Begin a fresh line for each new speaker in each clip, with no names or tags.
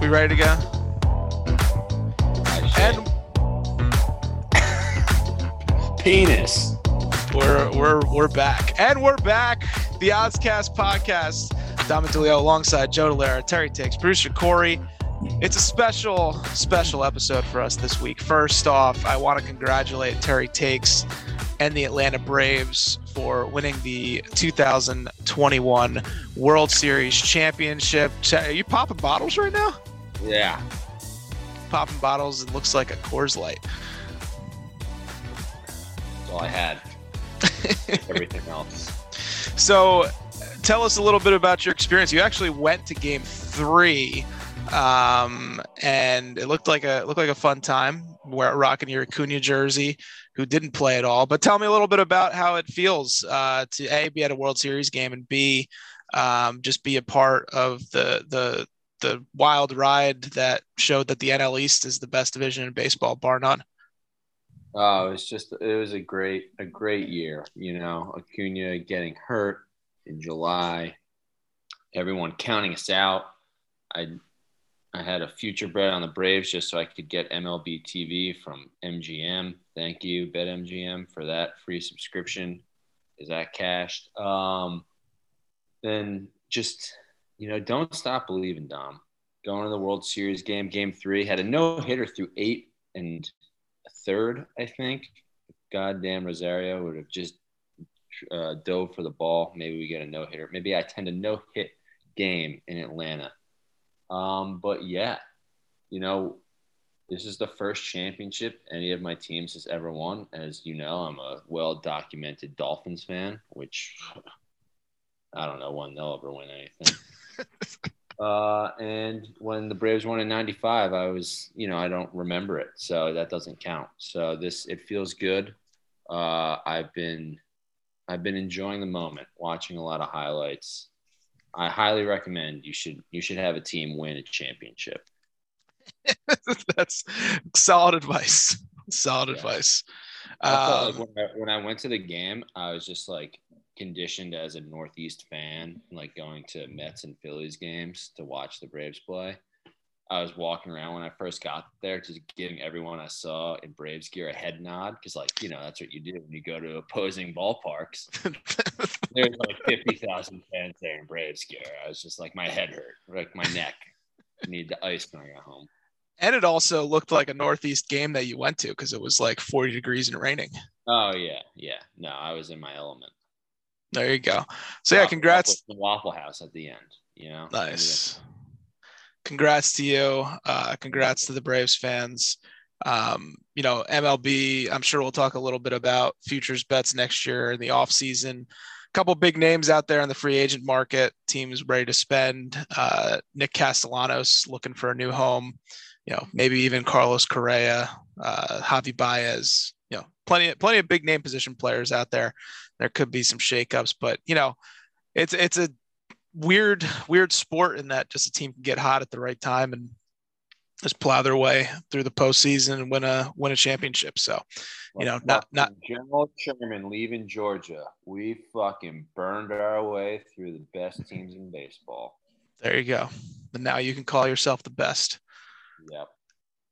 We ready to go? And
penis.
we're we're we're back, and we're back. The Oddscast podcast. Dominic DeLeo alongside Joe Delera, Terry Takes, producer Corey. It's a special, special episode for us this week. First off, I want to congratulate Terry Takes and the Atlanta Braves for winning the 2021 World Series championship. Are you popping bottles right now?
Yeah.
Popping bottles. It looks like a Coors Light.
That's all I had. Everything else.
So, tell us a little bit about your experience. You actually went to Game Three, um, and it looked like a looked like a fun time. We're rocking your Acuna jersey, who didn't play at all. But tell me a little bit about how it feels uh, to a be at a World Series game and b um, just be a part of the the the wild ride that showed that the NL East is the best division in baseball, bar none.
Oh, it was just it was a great a great year. You know, Acuna getting hurt in July, everyone counting us out. I I had a future bet on the Braves just so I could get MLB TV from MGM. Thank you, BetMGM, for that free subscription. Is that cashed? Um, then just you know, don't stop believing, Dom. Going to the World Series game, Game Three, had a no hitter through eight and a third, I think. Goddamn Rosario would have just uh, dove for the ball. Maybe we get a no hitter. Maybe I tend a no hit game in Atlanta. Um, but yeah, you know, this is the first championship any of my teams has ever won. As you know, I'm a well documented Dolphins fan, which I don't know when they'll ever win anything. uh, and when the Braves won in '95, I was, you know, I don't remember it, so that doesn't count. So this, it feels good. Uh, I've been, I've been enjoying the moment, watching a lot of highlights. I highly recommend you should you should have a team win a championship.
That's solid advice. Solid
Yeah.
advice. Um,
like when I, when I went to the game, I was just like conditioned as a Northeast fan, like going to Mets and Phillies games to watch the Braves play. I was walking around when I first got there, just giving everyone I saw in Braves gear a head nod because, like, you know, that's what you do when you go to opposing ballparks. There's like fifty thousand fans there in Braves gear. I was just like, my head hurt, like my neck. I need the ice when I got home.
and it also looked like a Northeast game that you went to because it was like 40 degrees and raining.
Oh yeah, yeah. No, I was in my element.
There you go. So yeah, congrats.
the Waffle House at the end. You know,
Nice. Congrats to you. Uh, congrats to the Braves fans. Um, you know, MLB, I'm sure we'll talk a little bit about futures bets next year in the offseason. A couple big names out there in the free agent market, teams ready to spend. Uh, Nick Castellanos looking for a new home. You know, maybe even Carlos Correa, uh, Javi Baez. You know, plenty, of plenty of big name position players out there. There could be some shakeups, but you know, it's it's a weird weird sport in that just a team can get hot at the right time and just plow their way through the postseason and win a win a championship. So you know, not- not-
General Sherman leaving Georgia. We fucking burned our way through the best teams in baseball.
there you go. And now you can call yourself the best.
Yep,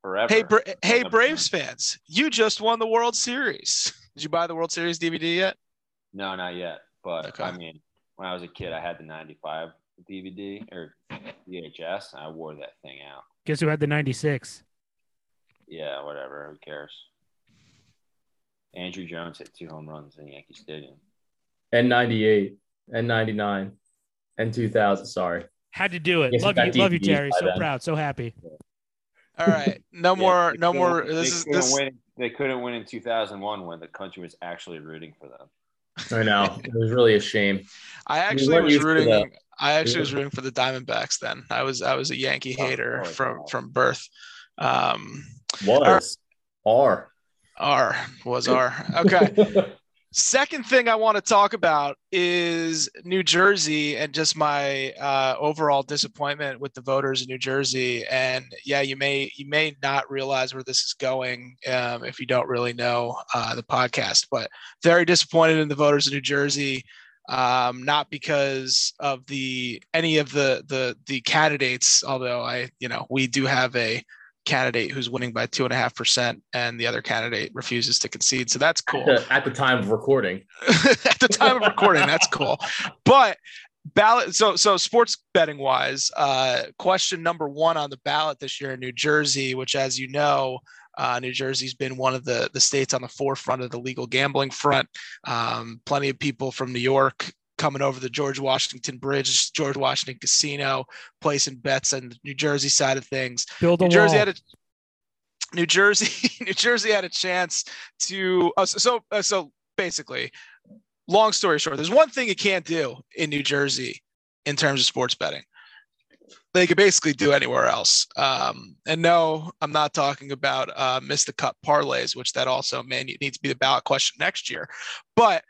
forever.
Hey, Bra- hey, Braves fans, you just won the World Series. Did you buy the World Series DVD yet?
No, not yet. But
Okay.
I mean, when I was a kid, I had the '95 DVD or VHS, and I wore that thing out.
Guess who had the 96?
Yeah, whatever. Who cares? Andruw Jones hit two home runs in Yankee Stadium.
and 98 and 99 and 2000 sorry
Had to do it. Love you, love you, Terry. So
then.
proud, so happy.
All right, no
Yeah,
more, no more.
They
This is
couldn't
this.
win. They couldn't win in 2001 when the country was actually rooting for them.
i know it was really a shame
I actually
weren't
was rooting.
that.
I actually
Yeah.
was rooting for the Diamondbacks then. I was I was a Yankee
Oh,
hater
oh,
from
wow.
from birth. Um,
was are
R was R. Okay. Second thing I want to talk about is New Jersey and just my uh, overall disappointment with the voters in New Jersey. And yeah, you may you may not realize where this is going um, if you don't really know uh, the podcast, but very disappointed in the voters in New Jersey. um, not because of the any of the the the candidates. Although I, you know, we do have a candidate who's winning by two and a half percent, and the other candidate refuses to concede. So that's cool.
At the, time of recording.
At the time of recording, that's cool. But ballot. So so sports betting wise, uh, question number one on the ballot this year in New Jersey, which, as you know. Uh, New Jersey's been one of the, the states on the forefront of the legal gambling front. Um, plenty of people from New York coming over the George Washington Bridge, George Washington Casino, placing bets on the New Jersey side of things.
Build
New Jersey
wall.
had a New Jersey, New Jersey had a chance to. Oh, so so, uh, so basically, long story short, there's one thing you can't do in New Jersey in terms of sports betting. They could basically do anywhere else. Um, and no, I'm not talking about uh, miss the cut parlays, which that also man needs to be the ballot question next year. But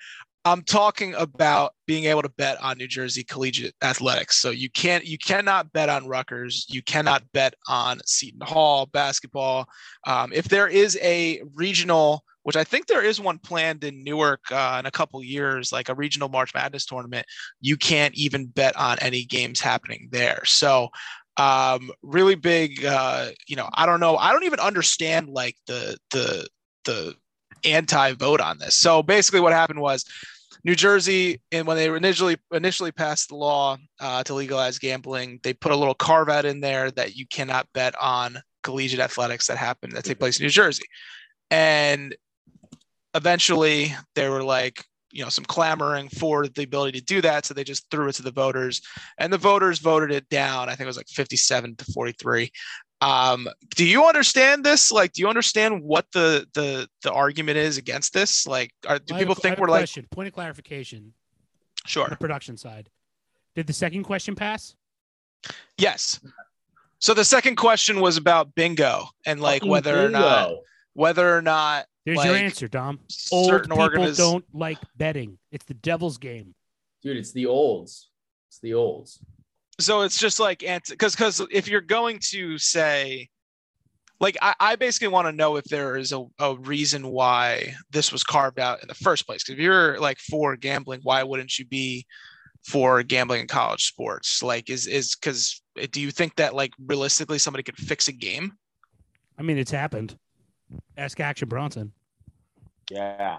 I'm talking about being able to bet on New Jersey collegiate athletics. So you can't, you cannot bet on Rutgers. You cannot bet on Seton Hall basketball. Um, if there is a regional, which I think there is one planned in Newark uh, in a couple years, like a regional March Madness tournament, you can't even bet on any games happening there. So um, really big, uh, you know, I don't know. I don't even understand like the the the anti-vote on this. So basically, what happened was New Jersey, and when they initially initially passed the law uh, to legalize gambling, they put a little carve out in there that you cannot bet on collegiate athletics that happen that take place in New Jersey, and eventually they were like, you know, some clamoring for the ability to do that, so they just threw it to the voters, and the voters voted it down. I think it was like fifty-seven to forty-three. Um, do you understand this? Like, do you understand what the the the argument is against this? Like, are, do
I
people
a- I
think we're like
question. point of clarification
sure?
the production side? Did the second question pass?
Yes. So the second question was about bingo and like
Fucking
whether or not whether or not
There's your answer, Dom. Old
certain
people
organiz-
don't like betting. It's the devil's game.
Dude, it's the olds. It's the olds.
So it's just like because because if you're going to say like i, I basically want to know if there is a, a reason why this was carved out in the first place because if you're like for gambling why wouldn't you be for gambling in college sports like is is because do you think that like realistically somebody could fix a game
I mean, it's happened. Ask Action Bronson.
Yeah.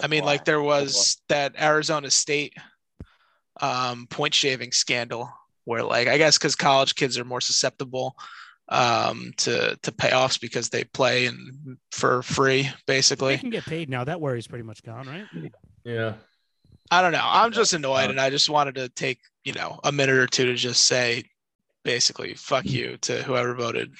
I mean, like there was that Arizona State um, point shaving scandal where, like, I guess because college kids are more susceptible um, to to payoffs because they play and for free, basically.
They can get paid now. That worry's pretty much gone, right?
Yeah.
I don't know. I'm just annoyed, and I just wanted to take you know a minute or two to just say, basically, fuck you to whoever voted.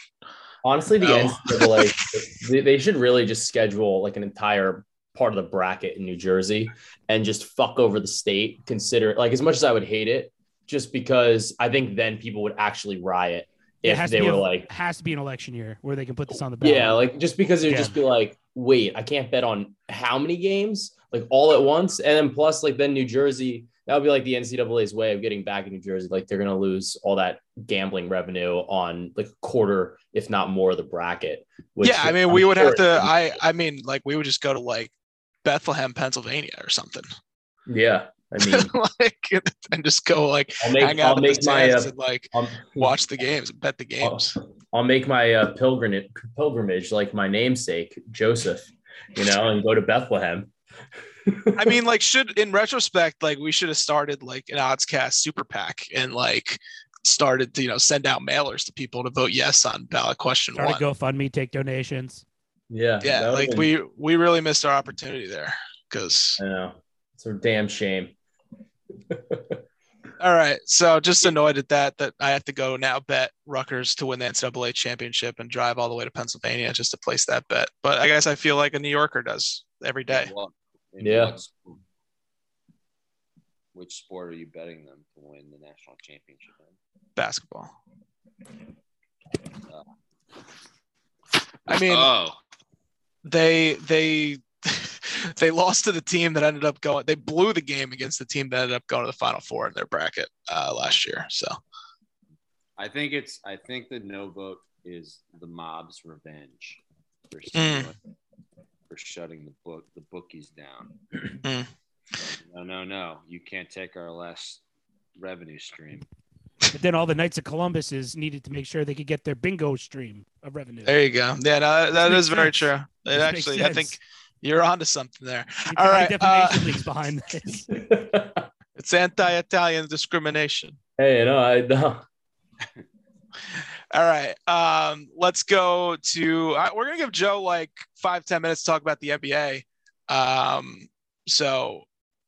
Honestly, the
No.
NCAA, they, they should really just schedule like an entire part of the bracket in New Jersey and just fuck over the state. Consider like as much as I would hate it, just because I think then people would actually riot
It
if
has
they
to be
were
a-
like,
has to be an election year where they can put this on the ballot.
yeah, like just because it'd
Yeah.
just be like, wait, I can't bet on how many games like all at once, and then plus like then New Jersey. That would be like the NCAA's way of getting back in New Jersey. Like they're gonna lose all that gambling revenue on like a quarter, if not more, of the bracket. which
yeah, I mean,
I'm
we would have to. I I mean, like, we would just go to like Bethlehem, Pennsylvania, or something.
Yeah, I mean,
like, and just go like
I'll make
hang out
I'll
the
make my
stands
uh,
and like
I'll,
watch the games, bet the games.
I'll make my uh, pilgrimage pilgrimage like my namesake Joseph, you know, and go to Bethlehem.
I mean, like, should in retrospect, like, we should have started like an odds cast super PAC and like started to you know send out mailers to people to vote yes on ballot question
Start a
one.
GoFundMe, take donations.
Yeah,
Yeah, like
been-
we we really missed our opportunity there because
I know it's a damn shame.
all right so just annoyed at that that i have to go now bet Rutgers to win the ncaa championship and drive all the way to pennsylvania just to place that bet but i guess i feel like a new yorker does every day
in
Yeah.
sport- Which sport are you betting them to win the national championship in?
basketball uh, i mean
oh,
they they they lost to the team that ended up going they blew the game against the team that ended up going to the final four in their bracket uh, last year so
I think it's. I think the no vote is the mob's revenge for
Mm.
for shutting the book the bookies down.
Mm.
No, no, no. You can't take our last revenue stream.
But then all the Knights of Columbus is needed to make sure they could get their bingo stream of revenue.
There you go. Yeah, no, that
makes
is very
sense.
true. It
This
actually, I think you're onto something there.
The
all right,
Defamation
uh,
League's behind this.
It's anti-Italian discrimination.
hey, no, I no.
All right. Um, let's go to. Uh, we're gonna give Joe like five ten minutes to talk about the NBA. Um, so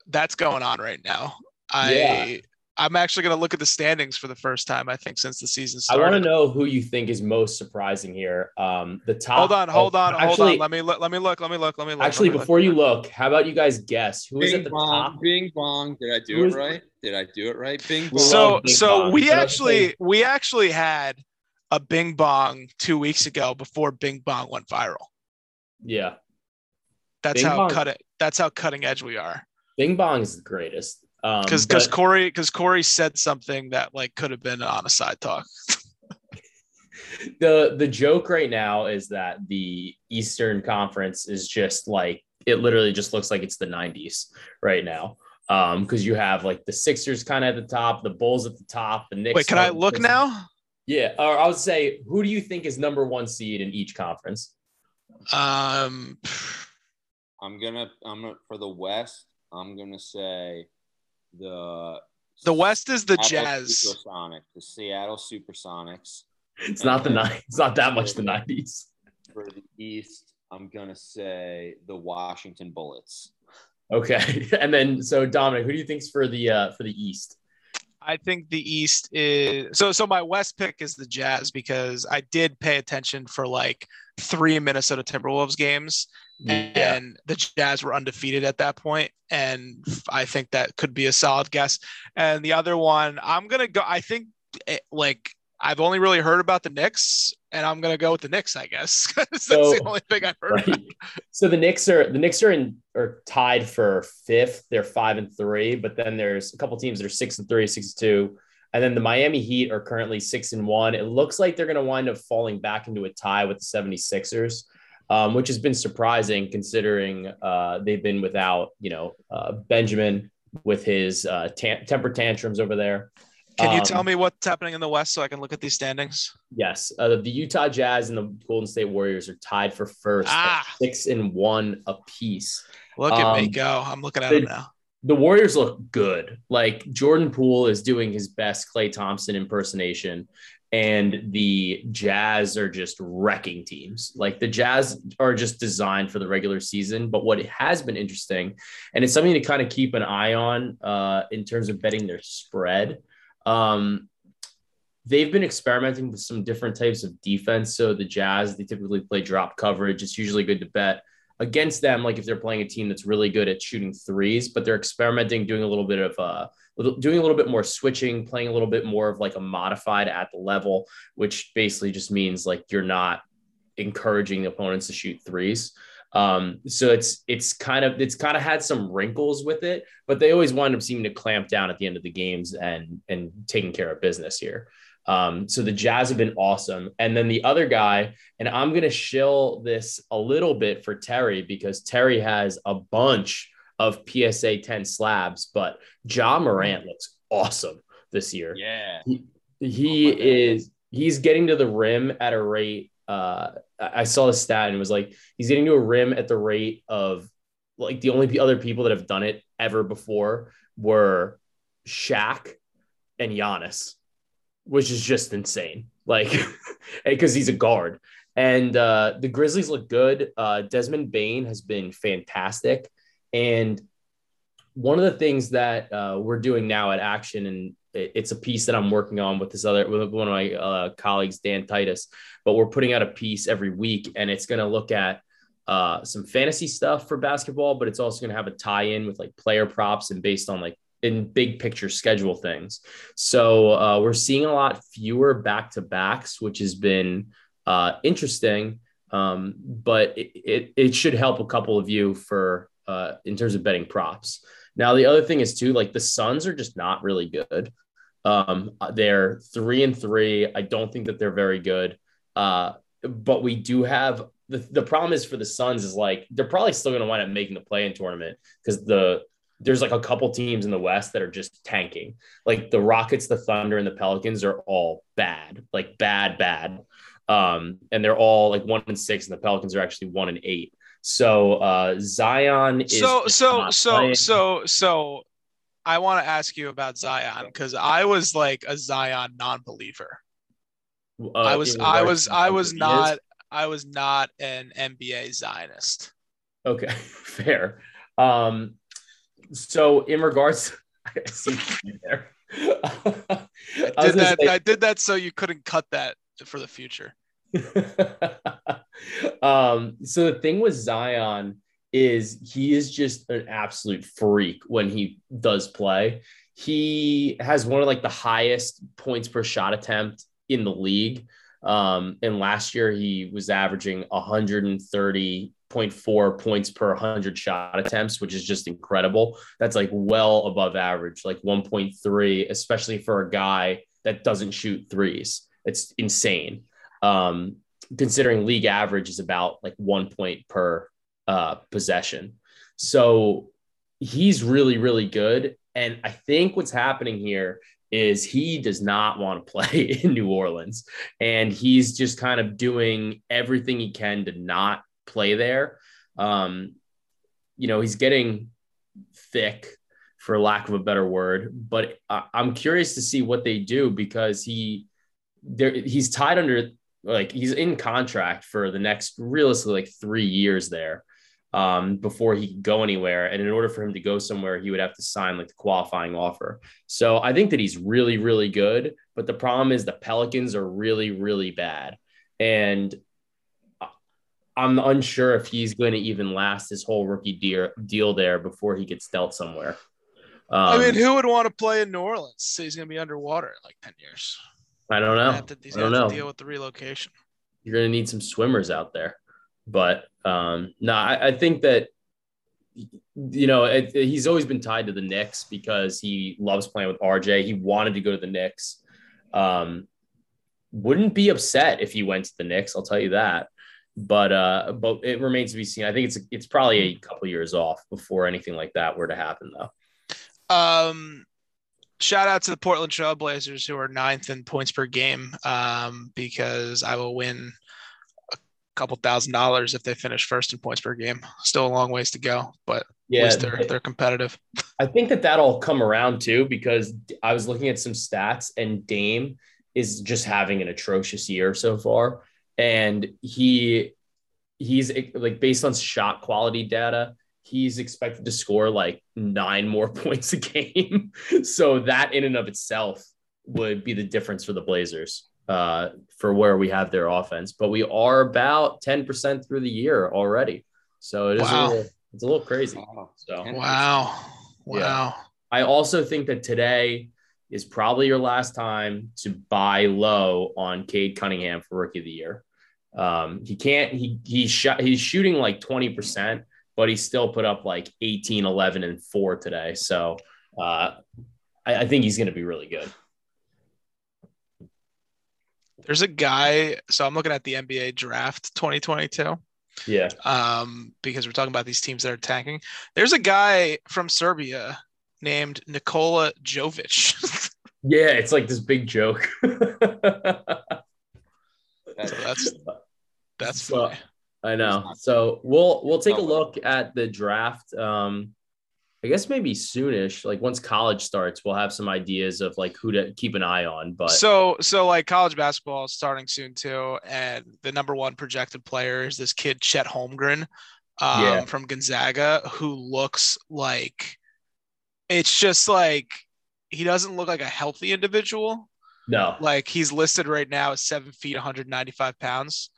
that's going on right now. I
Yeah.
I'm actually gonna look at the standings for the first time I think since the season started.
I want to know who you think is most surprising here. Um, the top.
Hold on, hold
oh,
on, hold
actually,
on. Let me look. Let me look. Let me look. Let me look.
Actually,
me
before
look.
you look, how about you guys guess who is at
Bing
the
bong,
top?
bing bong. Did I do
Who
it
is-
right? Did I do it right? Bing bong.
So
Bing
so
Bong,
we actually we actually had a Bing Bong two weeks ago before Bing Bong went viral.
Yeah,
That's
Bing
how
Bong-
cut it. That's how cutting edge we are.
Bing Bong is the greatest. Um,
Because because Corey because Corey said something that like could have been on a side talk.
the the joke right now is that the Eastern Conference is just like it literally just looks like it's the 90s right now. Um, because you have like the Sixers kind of at the top, the Bulls at the top, the Knicks.
Wait, can I
are-
look now?
Yeah, or I would say, who do you think is number one seed in each conference?
Um,
I'm gonna. I'm gonna for the West. I'm gonna say the
the West is the
Seattle
Jazz.
Supersonics. The Seattle Supersonics.
It's not the nine. It's not that much the 90s.
For the East, I'm gonna say the Washington Bullets.
Okay, and then so Dominic, who do you think's for the uh for the East?
I think the East is so. So my West pick is the Jazz because I did pay attention for like three Minnesota Timberwolves games,
Yeah,
and the Jazz were undefeated at that point, and I think that could be a solid guess. And the other one, I'm gonna go. I think it, like I've only really heard about the Knicks, and I'm gonna go with the Knicks. I guess that's
So-
the only thing I've heard.
right. So the Knicks are the Knicks are in are tied for fifth. They're five and three, but then there's a couple teams that are six and three, six and two. And then the Miami Heat are currently six and one. It looks like they're going to wind up falling back into a tie with the 76ers, um, which has been surprising considering uh, they've been without, you know, uh, Benjamin with his uh, temper tantrums over there.
Can you
Um,
tell me what's happening in the West so I can look at these standings?
Yes, uh, the Utah Jazz and the Golden State Warriors are tied for first,
Ah.
six and one apiece.
Look at me
Um,
go! I'm looking at
the-
them now.
The Warriors look good. Like Jordan Poole is doing his best Klay Thompson impersonation, and the Jazz are just wrecking teams. Like the Jazz are just designed for the regular season. But what has been interesting, and it's something to kind of keep an eye on uh, in terms of betting their spread. Um, they've been experimenting with some different types of defense. So the Jazz, they typically play drop coverage. It's usually good to bet against them, like if they're playing a team that's really good at shooting threes, but they're experimenting, doing a little bit of uh, doing a little bit more switching, playing a little bit more of like a modified at the level, which basically just means like you're not encouraging the opponents to shoot threes. Um, so it's it's kind of it's kind of had some wrinkles with it, but they always wind up seeming to clamp down at the end of the games and and taking care of business here. Um, so the Jazz have been awesome. And then the other guy, and I'm going to shill this a little bit for Terry because Terry has a bunch of PSA 10 slabs, but Ja Morant looks awesome this year.
Yeah.
He
Oh
is, he's getting to the rim at a rate. Uh, I I saw the stat and it was like, he's getting to a rim at the rate of like the only other people that have done it ever before were Shaq and Giannis which is just insane. Like, because he's a guard. And uh, the Grizzlies look good. Uh, Desmond Bane has been fantastic. And one of the things that uh, we're doing now at Action, and it- it's a piece that I'm working on with this other with one of my uh, colleagues, Dan Titus. But we're putting out a piece every week, and it's going to look at uh, some fantasy stuff for basketball, but it's also going to have a tie-in with like player props and based on like in big picture schedule things. So uh, we're seeing a lot fewer back to backs, which has been uh, interesting. Um, but it, it, it should help a couple of you for uh, in terms of betting props. Now the other thing is too, like the Suns are just not really good. Um, they're three and three. I don't think that they're very good. Uh, but we do have the, the problem is for the Suns is like they're probably still going to wind up making the play in tournament because the there's like a couple teams in the West that are just tanking. Like the Rockets, the Thunder, and the Pelicans are all bad, like bad, bad. Um, and they're all like one and six, and the Pelicans are actually one and eight. So uh, Zion is
so so so
playing.
so so I want to ask you about Zion because I was like a Zion non-believer.
Uh,
I was I was I was
he is.
not I was not an NBA Zionist.
Okay, fair. Um, so in regards, I see did there. I
Did that
say-
I did that so you couldn't cut that for the future.
um, so the thing with Zion is he is just an absolute freak when he does play. He has one of like the highest points per shot attempt in the league. Um, and last year he was averaging 130.4 points per 100 shot attempts, which is just incredible. That's like well above average, like 1.3, especially for a guy that doesn't shoot threes. It's insane. Um, considering league average is about like one point per uh, possession. So he's really, really good. And I think what's happening here is he does not want to play in New Orleans. And he's just kind of doing everything he can to not play there. Um, you know, he's getting thick, for lack of a better word. But I- I'm curious to see what they do because he there he's tied under like he's in contract for the next realistically like three years there um, before he could go anywhere. And in order for him to go somewhere, he would have to sign like the qualifying offer. So I think that he's really, really good. But the problem is the Pelicans are really, really bad. And I'm unsure if he's going to even last his whole rookie deal, deal there before he gets dealt somewhere.
I
Um,
mean, who would want to play in New Orleans? He's going to be underwater in like 10 years.
I don't know.
to, he's
I don't
have
know.
to deal with the relocation.
you're going to need some swimmers out there. But um, no, I, I think that you know it, it- he's always been tied to the Knicks because he loves playing with RJ. He wanted to go to the Knicks. Um, wouldn't be upset if he went to the Knicks. I'll tell you that. But uh, but it remains to be seen. I think it's it's probably a couple years off before anything like that were to happen, though.
Um, shout out to the Portland Trailblazers who are ninth in points per game. Um, because I will win a couple thousand dollars if they finish first in points per game. Still a long ways to go, but
Yeah,
they're they're competitive.
I think that that'll come around too because I was looking at some stats and Dame is just having an atrocious year so far, and he he's like based on shot quality data, he's expected to score like nine more points a game. so that in and of itself would be the difference for the Blazers uh, for where we have their offense. But we are about ten percent through the year already, so it is
Wow.
a little, it's a little crazy. So.
10%.
Wow,
Yeah.
wow.
I also think that today is probably your last time to buy low on Cade Cunningham for rookie of the year. Um, he can't, he, he shot, he's shooting like 20%, but he still put up like 18, 11, and four today. So uh, I, I think he's going to be really good.
There's a guy. So I'm looking at the NBA draft 2022.
Yeah.
um, because we're talking about these teams that are tanking. There's a guy from Serbia named Nikola Jovic.
Yeah. It's like this big joke.
so that's that's
So-
funny.
I know. So we'll we'll take a look at the draft. Um, I guess maybe soonish. Like once college starts, we'll have some ideas of like who to keep an eye on. But
So so like college basketball is starting soon too, and the number one projected player is this kid Chet Holmgren um,
Yeah.
from Gonzaga, who looks like it's just like he doesn't look like a healthy individual.
no,
like he's listed right now as seven feet 195 pounds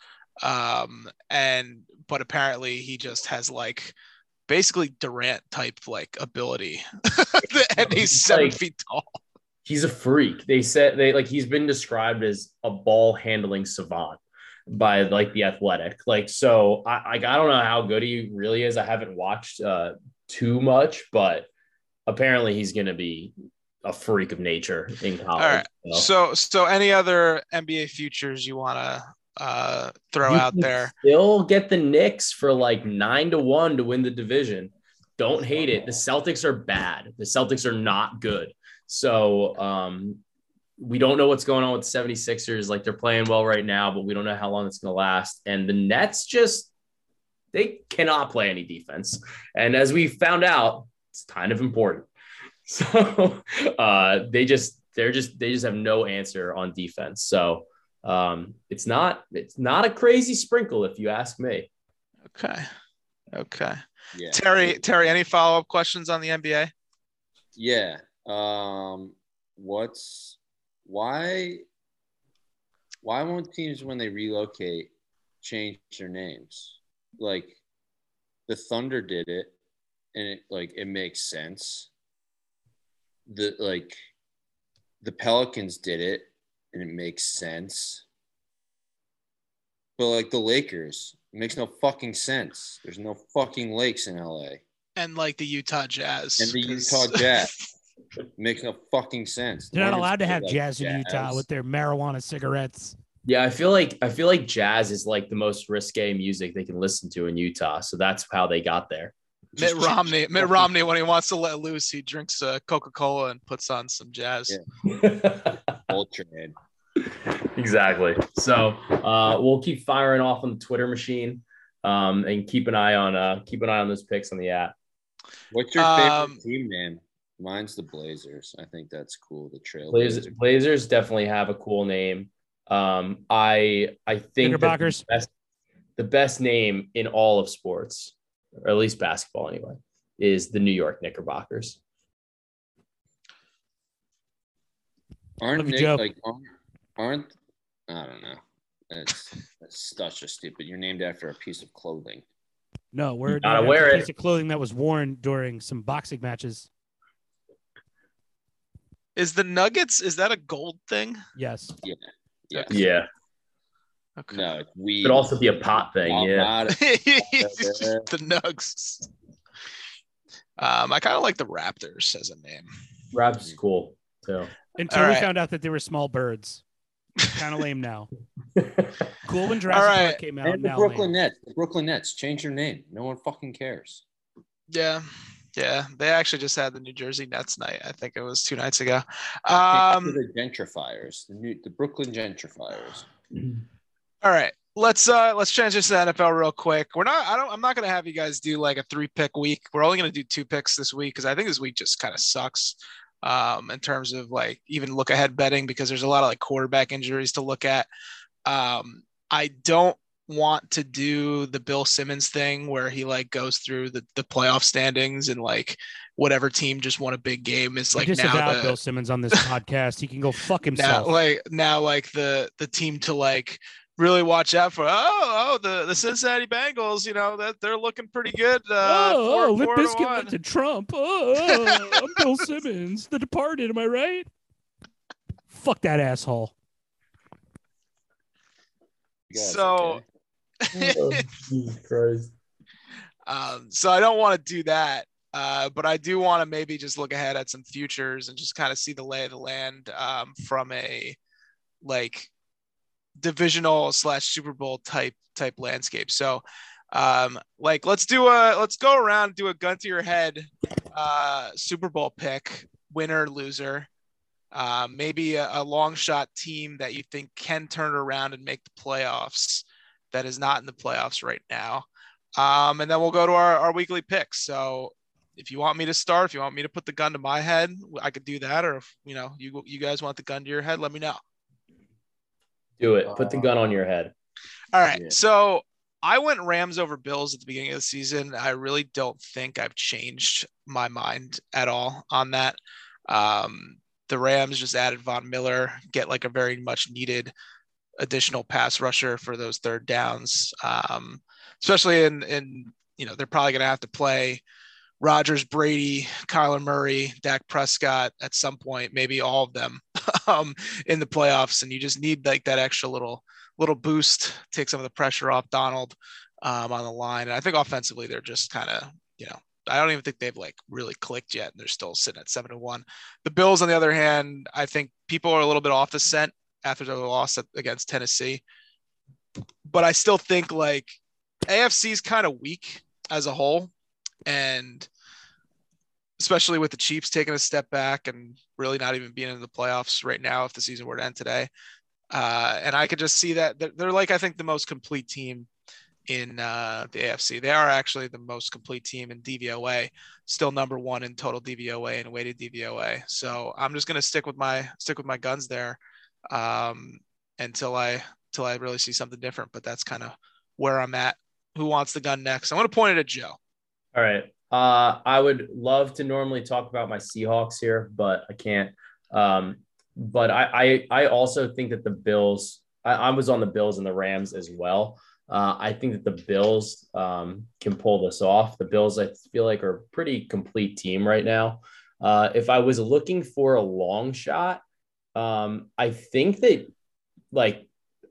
um and but apparently he just has like basically durant type like ability and he's seven
Like-
feet tall
he's a freak. They said they like he's been described as a ball handling savant by like the athletic. Like so, I like I don't know how good he really is. I haven't watched uh too much, but apparently he's gonna be a freak of nature in college.
right.
so.
so so any other nba futures you want to uh throw
You
out there
Still get the Knicks for like nine to one to win the division. don't hate it. The Celtics are bad. The Celtics are not good. So um, we don't know what's going on with the 76ers. Like they're playing well right now, but we don't know how long it's going to last. And the Nets just, they cannot play any defense. And as we found out, it's kind of important. So uh, they just, they're just, they just have no answer on defense. So um, it's not, it's not a crazy sprinkle if you ask me.
Okay. Okay.
Yeah.
Terry, Terry, any follow up questions on the NBA?
Yeah. Um, what's why why won't teams when they relocate change their names? Like the Thunder did it and it like it makes sense. The like the Pelicans did it and it makes sense. But like the Lakers, it makes no fucking sense. There's no fucking lakes in LA.
And like the Utah Jazz.
And the
'cause-
Utah Jazz. makes no fucking sense.
They're not
Hornets
allowed to have
like
jazz in Utah with their marijuana cigarettes.
Yeah, I feel like I feel like jazz is like the most risque music they can listen to in Utah. So that's how they got there.
Mitt
Just-
Romney, Mitt Romney, when he wants to let loose, he drinks uh, Coca Cola and puts on some jazz.
Yeah. Ultraman.
exactly. So uh, we'll keep firing off on the Twitter machine um, and keep an eye on uh, keep an eye on those picks on the app.
What's your favorite
Um,
team name? Mine's the Blazers. I think that's cool. The Trail
Blazers, Blazers definitely have a cool name. Um, I I think the best, the best name in all of sports, or at least basketball anyway, is the New York Knickerbockers.
Aren't Nick, like aren't, aren't I don't know. That's that's such a stupid. You're named after a piece of clothing.
No, we're
gotta
named
wear
after a
it.
piece of clothing that was worn during some boxing matches.
Is the Nuggets, is that a gold thing?
Yes.
Yeah.
Yeah,
Okay.
No, it's weed.
could also be a pot thing.
Not-
Yeah,
not-
the Nugs. Um, I kind of like the Raptors as a name.
Raps is cool too.
Until
All
we
right.
found out that they were small birds. kind of lame now. Cool when Jurassic
All right.
Park came out.
and the
now
Brooklyn
lame.
Nets. The Brooklyn Nets. Change your name. No one fucking cares.
Yeah. Yeah. They actually just had the New Jersey Nets night. I think it was two nights ago. Um,
the gentrifiers. The new the Brooklyn gentrifiers.
All right. Let's uh let's transition to the NFL real quick. We're not I don't I'm not gonna have you guys do like a three pick week. We're only gonna do two picks this week because I think this week just kind of sucks um in terms of like even look ahead betting because there's a lot of like quarterback injuries to look at. Um I don't want to do the Bill Simmons thing where he like goes through the, the playoff standings and like whatever team just won a big game is like now the,
Bill Simmons on this podcast. He can go fuck
now
himself.
like now like the the team to like really watch out for oh oh the the Cincinnati Bengals you know that they're looking pretty good uh
oh,
four-
oh Limp
four to
went to Trump. Oh, oh, I'm Bill Simmons, the departed. Am I right? Fuck that asshole.
So-
okay?
Oh, Jesus Christ.
um so I don't want to do that uh but I do want to maybe just look ahead at some futures and just kind of see the lay of the land um from a like divisional slash Super Bowl type type landscape. So um like let's do a let's go around do a gun to your head uh super bowl pick winner loser. Uh, maybe a, a long shot team that you think can turn around and make the playoffs that is not in the playoffs right now. Um and then we'll go to our, our weekly picks. So if you want me to start if you want me to put the gun to my head i could do that. Or if you know you you guys want the gun to your head let me know
Do it. Put the gun on your head.
All right.
Yeah.
So I went Rams over Bills at the beginning of the season. I really don't think I've changed my mind at all on that. Um, the Rams just added Von Miller, get like a very much needed additional pass rusher for those third downs. Um, especially in in you know they're probably going to have to play Rodgers, Brady, Kyler Murray, Dak Prescott at some point, maybe all of them um, in the playoffs, and you just need like that extra little little boost, take some of the pressure off Donald um, on the line. And I think offensively, they're just kind of, you know, I don't even think they've like really clicked yet. And they're still sitting at seven to one. The Bills, on the other hand, I think people are a little bit off the scent after the loss against Tennessee. But I still think like AFC is kind of weak as a whole. And especially with the Chiefs taking a step back and really not even being in the playoffs right now if the season were to end today. Uh, and I could just see that they're, they're like I think the most complete team in uh, the AFC. They are actually the most complete team in DVOA, still number one in total DVOA and weighted DVOA. So I'm just gonna stick with my stick with my guns there um, until I until I really see something different. But that's kind of where I'm at. Who wants the gun next? I'm gonna point it at Joe.
All right. Uh, I would love to normally talk about my Seahawks here, but I can't. Um, but I, I, I also think that the Bills. I, I was on the Bills and the Rams as well. Uh, I think that the Bills um, can pull this off. The Bills, I feel like, are a pretty complete team right now. Uh, if I was looking for a long shot, um, I think that, like,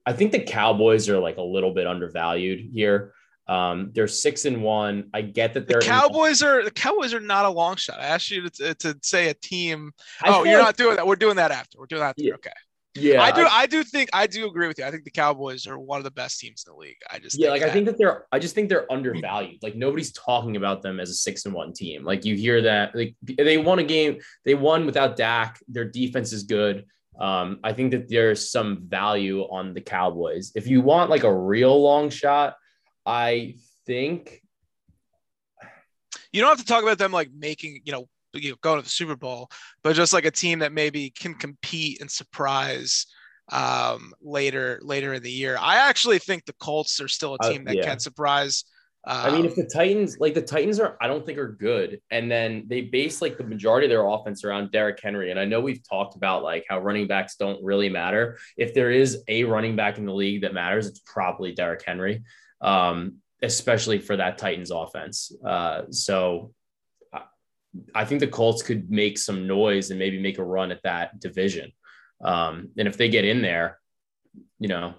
I think the Cowboys are like a little bit undervalued here. Um, they're six and one. I get that they're
the Cowboys in- are the Cowboys are not a long shot. I asked you to, to say a team.
I
oh, you're
like-
not doing that. We're doing that after. We're doing that after.
Yeah.
Okay.
Yeah,
I do. I, do think. I do agree with you. I think the Cowboys are one of the best teams in the league. I just
yeah, like I think that they're I just think they're undervalued. Like nobody's talking about them as a six and one team. Like you hear that like they won a game, they won without Dak. Their defense is good. Um, I think that there's some value on the Cowboys. If you want like a real long shot, I think
you don't have to talk about them like making you know you know going to the Super Bowl, but just like a team that maybe can compete and surprise um later later in the year. I actually think the Colts are still a
Uh,
team that
yeah.
can surprise. Um,
I mean, if the Titans, like the Titans are, I don't think are good. And then they base like the majority of their offense around Derrick Henry. And I know we've talked about like how running backs don't really matter. If there is a running back in the league that matters, it's probably Derrick Henry, um, especially for that Titans offense. Uh, so I- think the Colts could make some noise and maybe make a run at that division. Um, and if they get in there, you know,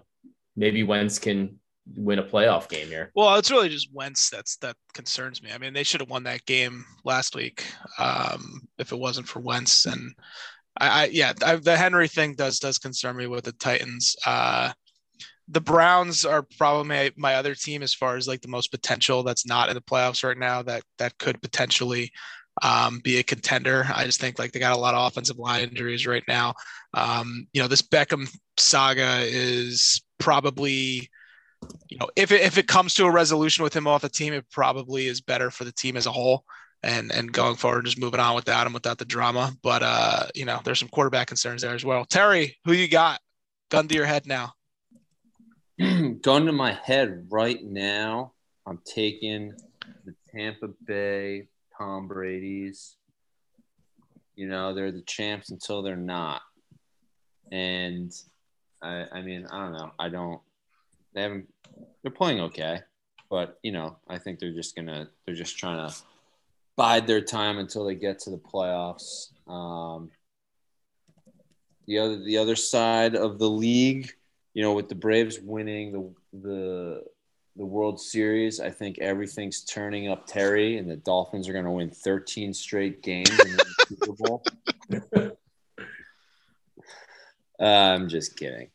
maybe Wentz can win a playoff game here.
Well, it's really just Wentz that's that concerns me. I mean, they should have won that game last week um, if it wasn't for Wentz. And I, I yeah, I, the Henry thing does does concern me with the Titans. Uh, the Browns are probably my, my other team as far as like the most potential that's not in the playoffs right now that that could potentially um, be a contender. I just think like they got a lot of offensive line injuries right now. Um, you know, this Beckham saga is probably you know, if it, if it comes to a resolution with him off the team, it probably is better for the team as a whole. And and going forward, just moving on without him, without the drama. But uh, you know, there's some quarterback concerns there as well. Terry, who you got? Gun to your head now.
Gun to my head right now. I'm taking the Tampa Bay Tom Brady's. You know, they're the champs until they're not. And I, I mean, I don't know. I don't. They haven't. They're playing okay, but you know, I think they're just gonna. They're just trying to bide their time until they get to the playoffs. Um, the other, the other side of the league, you know, with the Braves winning the the the World Series, I think everything's turning up Terry, and the Dolphins are going to win 13 straight games in the Super Bowl. Uh, I'm just kidding.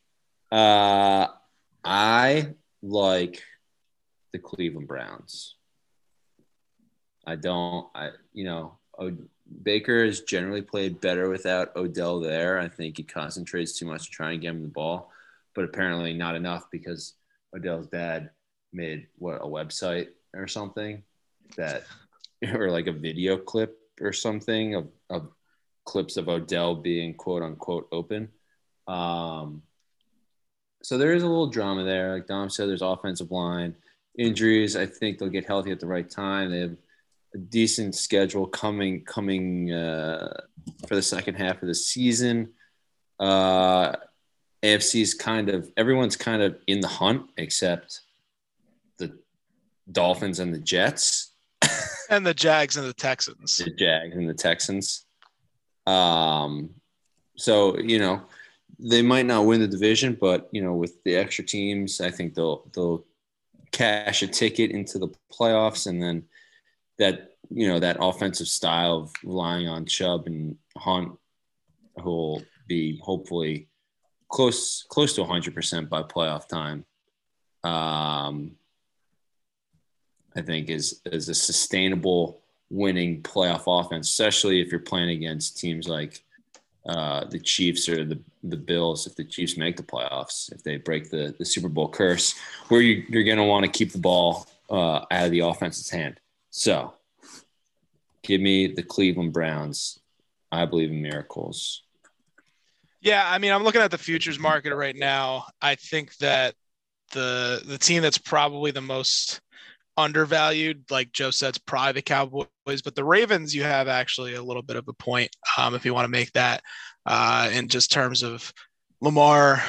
Uh, I like the Cleveland Browns. I don't. I you know, o- Baker has generally played better without Odell there. I think he concentrates too much to try and get him the ball, but apparently not enough because Odell's dad made what a website or something that or like a video clip or something of, of clips of Odell being quote unquote open. Um, so there is a little drama there. Like Dom said, there's offensive line injuries. I think they'll get healthy at the right time. They have a decent schedule coming coming uh, for the second half of the season. Uh, AFC's kind of everyone's kind of in the hunt except the Dolphins and the Jets,
And the Jags and the Texans.
the Jags and the Texans. Um, so you know they might not win the division, but you know with the extra teams, I think they'll they'll cash a ticket into the playoffs, and then that you know that offensive style of relying on Chubb and Hunt, who will be hopefully close close to 100% by playoff time. Um, I think is is a sustainable winning playoff offense, especially if you're playing against teams like uh, the Chiefs or the the Bills. If the Chiefs make the playoffs, if they break the the Super Bowl curse, where you, you're going to want to keep the ball uh, out of the offense's hand. So, give me the Cleveland Browns. I believe in miracles.
Yeah, I mean, I'm looking at the futures market right now. I think that the the team that's probably the most undervalued, like Joe said, probably the Cowboys. But the Ravens, you have actually a little bit of a point um, if you want to make that uh, in just terms of Lamar,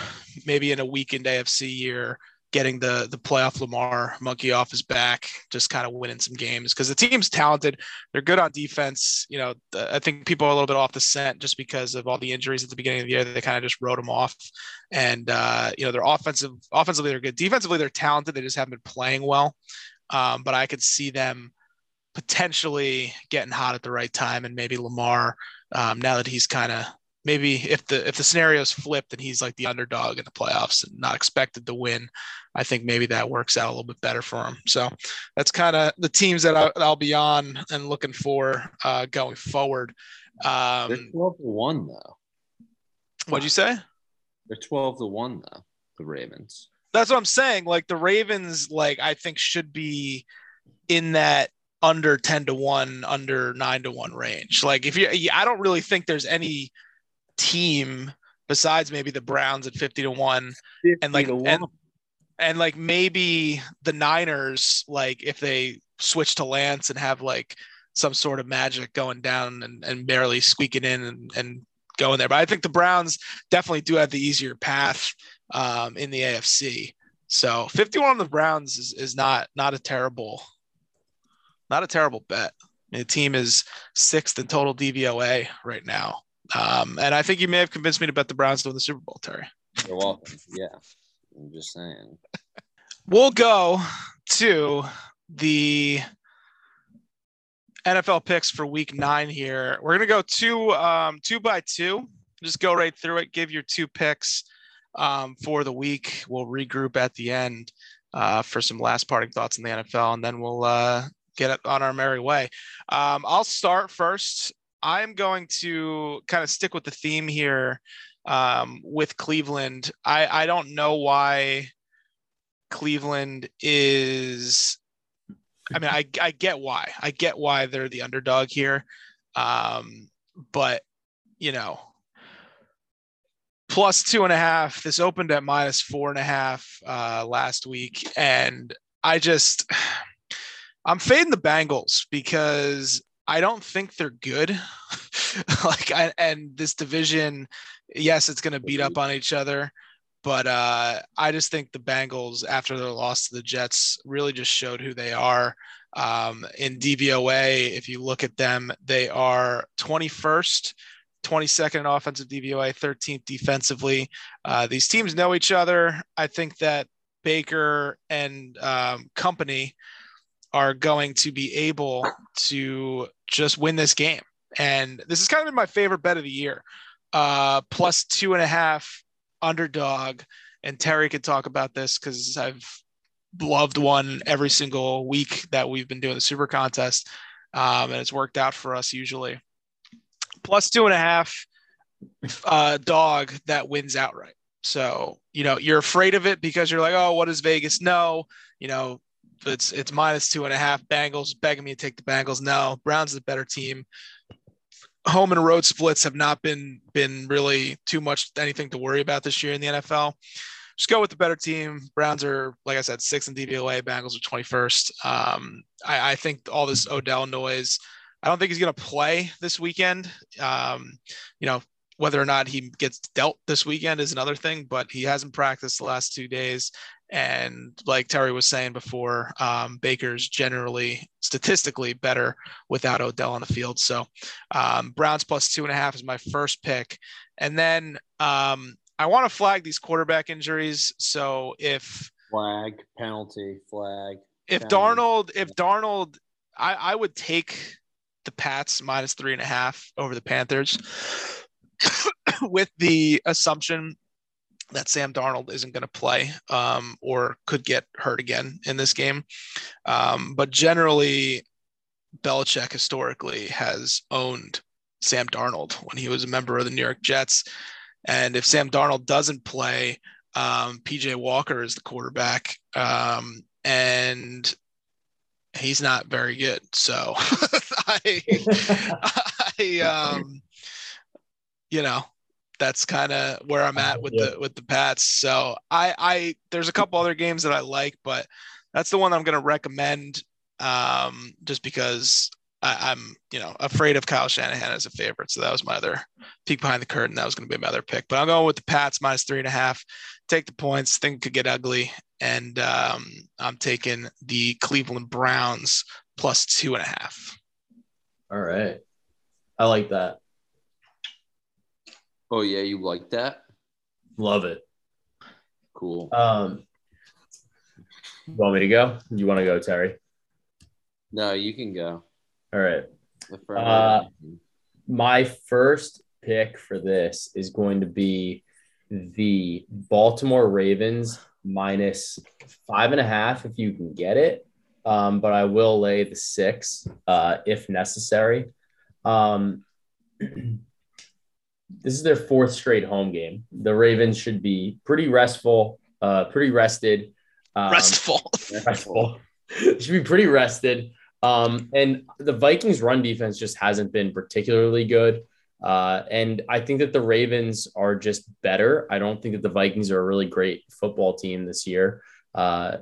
maybe in a weakened AFC year, getting the the playoff Lamar monkey off his back, just kind of winning some games because the team's talented. They're good on defense. You know, I think people are a little bit off the scent just because of all the injuries at the beginning of the year. They kind of just wrote them off, and uh, you know, they're offensive. Offensively, they're good. Defensively, they're talented. They just haven't been playing well. Um, but I could see them potentially getting hot at the right time, and maybe Lamar, um, now that he's kind of maybe if the if the scenario's flipped and he's like the underdog in the playoffs and not expected to win, I think maybe that works out a little bit better for him. So that's kind of the teams that I, will be on and looking for uh, going forward. Um,
They're twelve to one though.
What'd you say?
They're twelve to one though. The Ravens.
That's what I'm saying. Like the Ravens, like I think should be in that under 10 to 1 under 9 to 1 range like if you i don't really think there's any team besides maybe the browns at 50 to 1 and like and, and like maybe the niners like if they switch to lance and have like some sort of magic going down and, and barely squeaking in and, and going there but i think the browns definitely do have the easier path um, in the afc so 51 on the browns is, is not not a terrible not a terrible bet. I mean, the team is sixth in total DVOA right now. Um, and I think you may have convinced me to bet the Browns to win the Super Bowl, Terry.
You're welcome. Yeah. I'm just saying.
We'll go to the NFL picks for week nine here. We're gonna go two um, two by two. Just go right through it. Give your two picks um, for the week. We'll regroup at the end uh, for some last parting thoughts in the NFL, and then we'll uh, get on our merry way. Um, I'll start first. I'm going to kind of stick with the theme here um, with Cleveland. I, I don't know why Cleveland is. I mean, I, I get why. I get why they're the underdog here. Um, but, you know, plus two and a half. This opened at minus four and a half uh, last week. And I just. I'm fading the Bengals because I don't think they're good. like, I, and this division, yes, it's going to beat up on each other, but uh, I just think the Bengals, after their loss to the Jets, really just showed who they are. Um, in DVOA, if you look at them, they are 21st, 22nd in offensive DVOA, 13th defensively. Uh, these teams know each other. I think that Baker and um, company are going to be able to just win this game. And this is kind of been my favorite bet of the year. Uh, plus two and a half underdog. And Terry could talk about this because I've loved one every single week that we've been doing the super contest. Um, and it's worked out for us usually. Plus two and a half uh, dog that wins outright. So, you know, you're afraid of it because you're like, oh, what does Vegas know? You know, it's it's minus two and a half. Bengals begging me to take the Bengals. No, Browns is a better team. Home and road splits have not been been really too much anything to worry about this year in the NFL. Just go with the better team. Browns are, like I said, sixth in DVOA. Bengals are 21st. Um, I, I think all this Odell noise. I don't think he's going to play this weekend. Um, you know, whether or not he gets dealt this weekend is another thing, but he hasn't practiced the last two days. And like Terry was saying before, um, Baker's generally statistically better without Odell on the field. So um, Browns plus two and a half is my first pick. And then um, I want to flag these quarterback injuries. So if
flag penalty flag,
if penalty. Darnold, if Darnold, I, I would take the Pats minus three and a half over the Panthers with the assumption that Sam Darnold isn't going to play um, or could get hurt again in this game. Um, but generally, Belichick historically has owned Sam Darnold when he was a member of the New York Jets. And if Sam Darnold doesn't play, um, PJ Walker is the quarterback. Um, and he's not very good. So I, I, um, you know, that's kind of where I'm at with yeah. the with the Pats. So I, I there's a couple other games that I like, but that's the one I'm going to recommend, um, just because I, am you know afraid of Kyle Shanahan as a favorite. So that was my other peek behind the curtain. That was going to be my other pick. But I'm going with the Pats minus three and a half. Take the points. Think could get ugly, and um, I'm taking the Cleveland Browns plus two and a half.
All right, I like that.
Oh yeah, you like that?
Love it.
Cool.
Um, you want me to go? You want to go, Terry?
No, you can go.
All right. Uh, my first pick for this is going to be the Baltimore Ravens minus five and a half if you can get it. Um, but I will lay the six uh, if necessary. Um, this is their fourth straight home game. The Ravens should be pretty restful, uh, pretty rested.
Um, restful.
restful. should be pretty rested. Um, and the Vikings' run defense just hasn't been particularly good. Uh, and I think that the Ravens are just better. I don't think that the Vikings are a really great football team this year. Uh,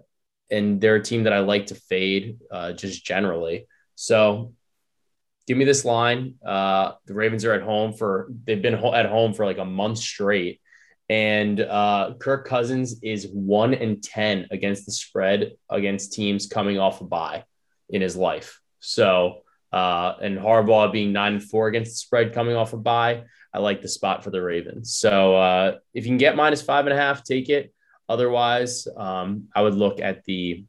and they're a team that I like to fade uh, just generally. So give me this line. Uh, the Ravens are at home for they've been at home for like a month straight, and uh, Kirk Cousins is one and ten against the spread against teams coming off a bye in his life. So uh, and Harbaugh being nine and four against the spread coming off a bye, I like the spot for the Ravens. So uh, if you can get minus five and a half, take it. Otherwise, um, I would look at the.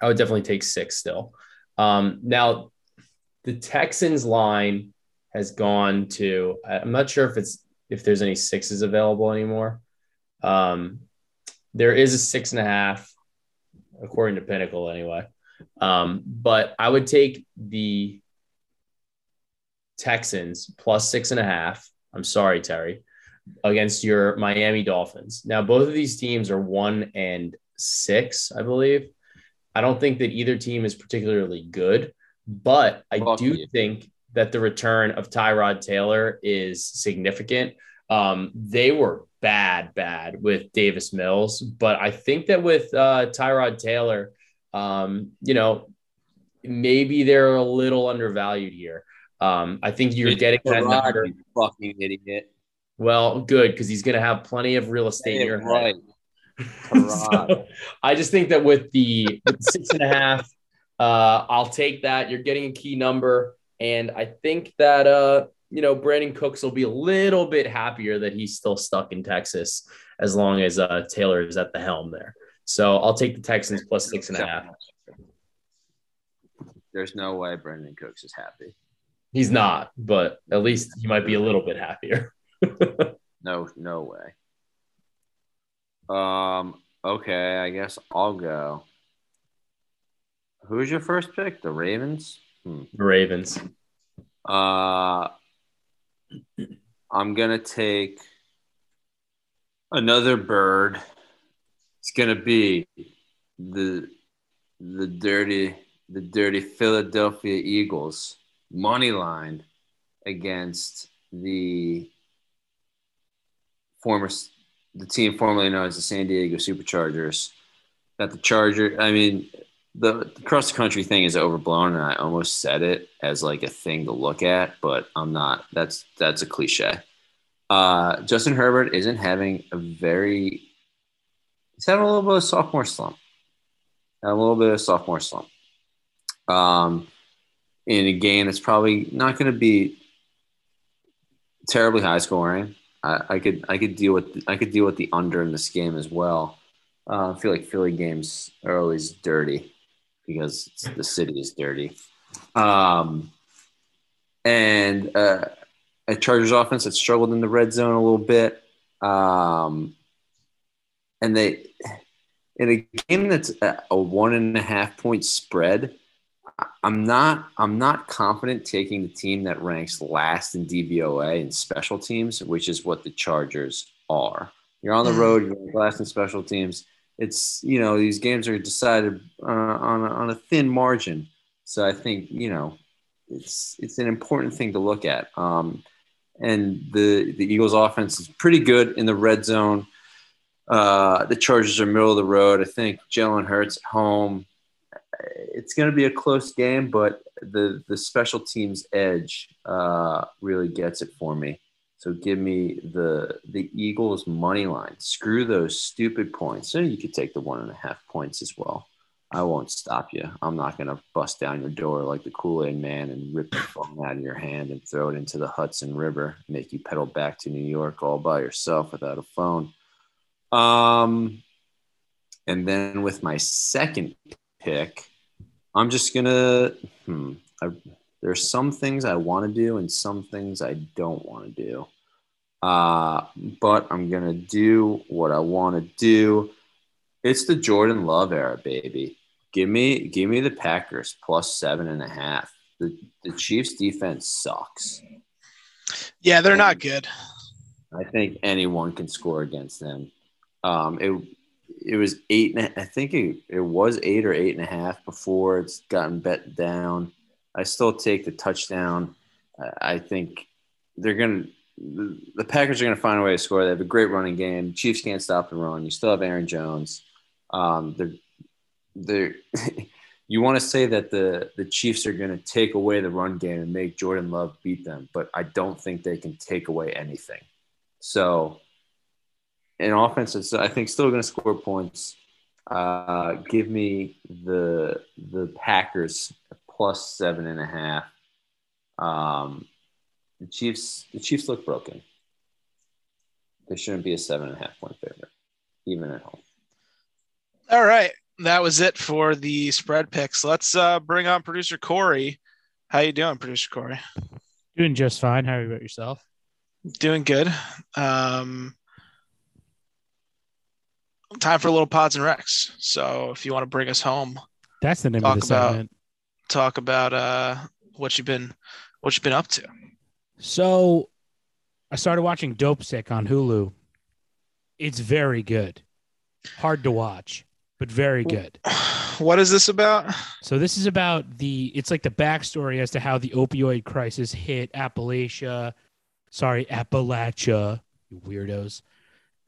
I would definitely take six still. Um, now the Texans line has gone to I'm not sure if it's if there's any sixes available anymore. Um, there is a six and a half, according to Pinnacle, anyway. Um, but I would take the Texans plus six and a half. I'm sorry, Terry, against your Miami Dolphins. Now, both of these teams are one and six, I believe. I don't think that either team is particularly good. But I Fuck do you. think that the return of Tyrod Taylor is significant. Um, they were bad, bad with Davis Mills, but I think that with uh, Tyrod Taylor, um, you know, maybe they're a little undervalued here. Um, I think you're it's getting that number.
Fucking idiot.
Well, good because he's going to have plenty of real estate in your right. so, I just think that with the, with the six and a half, uh, I'll take that. You're getting a key number. And I think that, uh, you know, Brandin Cooks will be a little bit happier that he's still stuck in Texas as long as uh, Taylor is at the helm there. So I'll take the Texans plus six and a half.
There's no way Brandin Cooks is happy.
He's not, but at least he might be a little bit happier.
no, no way. Um, okay, I guess I'll go. Who's your first pick? The Ravens.
Hmm. Ravens.
Uh, I'm gonna take another bird. It's gonna be the the dirty the dirty Philadelphia Eagles money line against the former the team formerly known as the San Diego Superchargers. Got the Charger. I mean, the, cross country thing is overblown, and I almost said it as like a thing to look at, but I'm not. That's that's a cliche. Uh, Justin Herbert isn't having a very. He's having a little bit of sophomore slump. A little bit of sophomore slump. Um, in a game that's probably not going to be terribly high scoring. I, I, could I could deal with I could deal with the under in this game as well. Uh, I feel like Philly games are always dirty because the city is dirty. Um, and uh, a Chargers offense that struggled in the red zone a little bit. Um, and they, in a game that's a one and a half point spread, I'm not I'm not confident taking the team that ranks last in DVOA and special teams, which is what the Chargers are. You're on the
Mm.
road, you're last in special teams. It's you know these games are decided uh, on a, on a thin margin, so I think you know it's it's an important thing to look at. Um, and the the Eagles' offense is pretty good in the red zone. Uh, the Chargers are middle of the road. I think Jalen Hurts home. It's going to be a close game, but the the special teams edge uh, really gets it for me. So give me the the Eagles money line. Screw those stupid points. So you could take the one and a half points as well. I won't stop you. I'm not to bust down your door like the Kool Aid Man and rip the phone out of your hand and throw it into the Hudson River, make you pedal back to New York all by yourself without a phone. Um, and then with my second pick, I'm just gonna. Hmm, I, there's some things I want to do and some things I don't want to do. Uh, but I'm gonna do what I want to do. It's the Jordan Love era, baby. Give me, give me the Packers plus seven and a half. The the Chiefs defense sucks.
Yeah, they're not good.
I think anyone can score against them. Um, it it was eight. And a, I think it, it was eight or eight and a half before it's gotten bet down. I still take the touchdown. I- think they're gonna. The, the Packers are gonna find a way to score. They have a great running game. Chiefs can't stop the run. You still have Aaron Jones. Um, they're they're. you want to say that the the Chiefs are going to take away the run game and make Jordan Love beat them, but I don't think they can take away anything. So, in offense, I think still going to score points. Uh, give me the the Packers plus seven and a half. Um, the Chiefs the Chiefs look broken. They shouldn't be a seven and a half point favorite, even at home.
All right. That was it for the spread picks. Let's uh, bring on producer Corey. How you doing, producer Corey?
Doing just fine. How about yourself?
Doing good. Um, time for a little pods and recs. So if you want to bring us home,
That's the name of the
about-
segment.
Talk about uh, what you've been what you've been up to.
So I started watching Dopesick on Hulu. It's very good. Hard to watch, but very good.
What is this about?
So this is about the it's like the backstory as to how the opioid crisis hit Appalachia, sorry, Appalachia, you weirdos.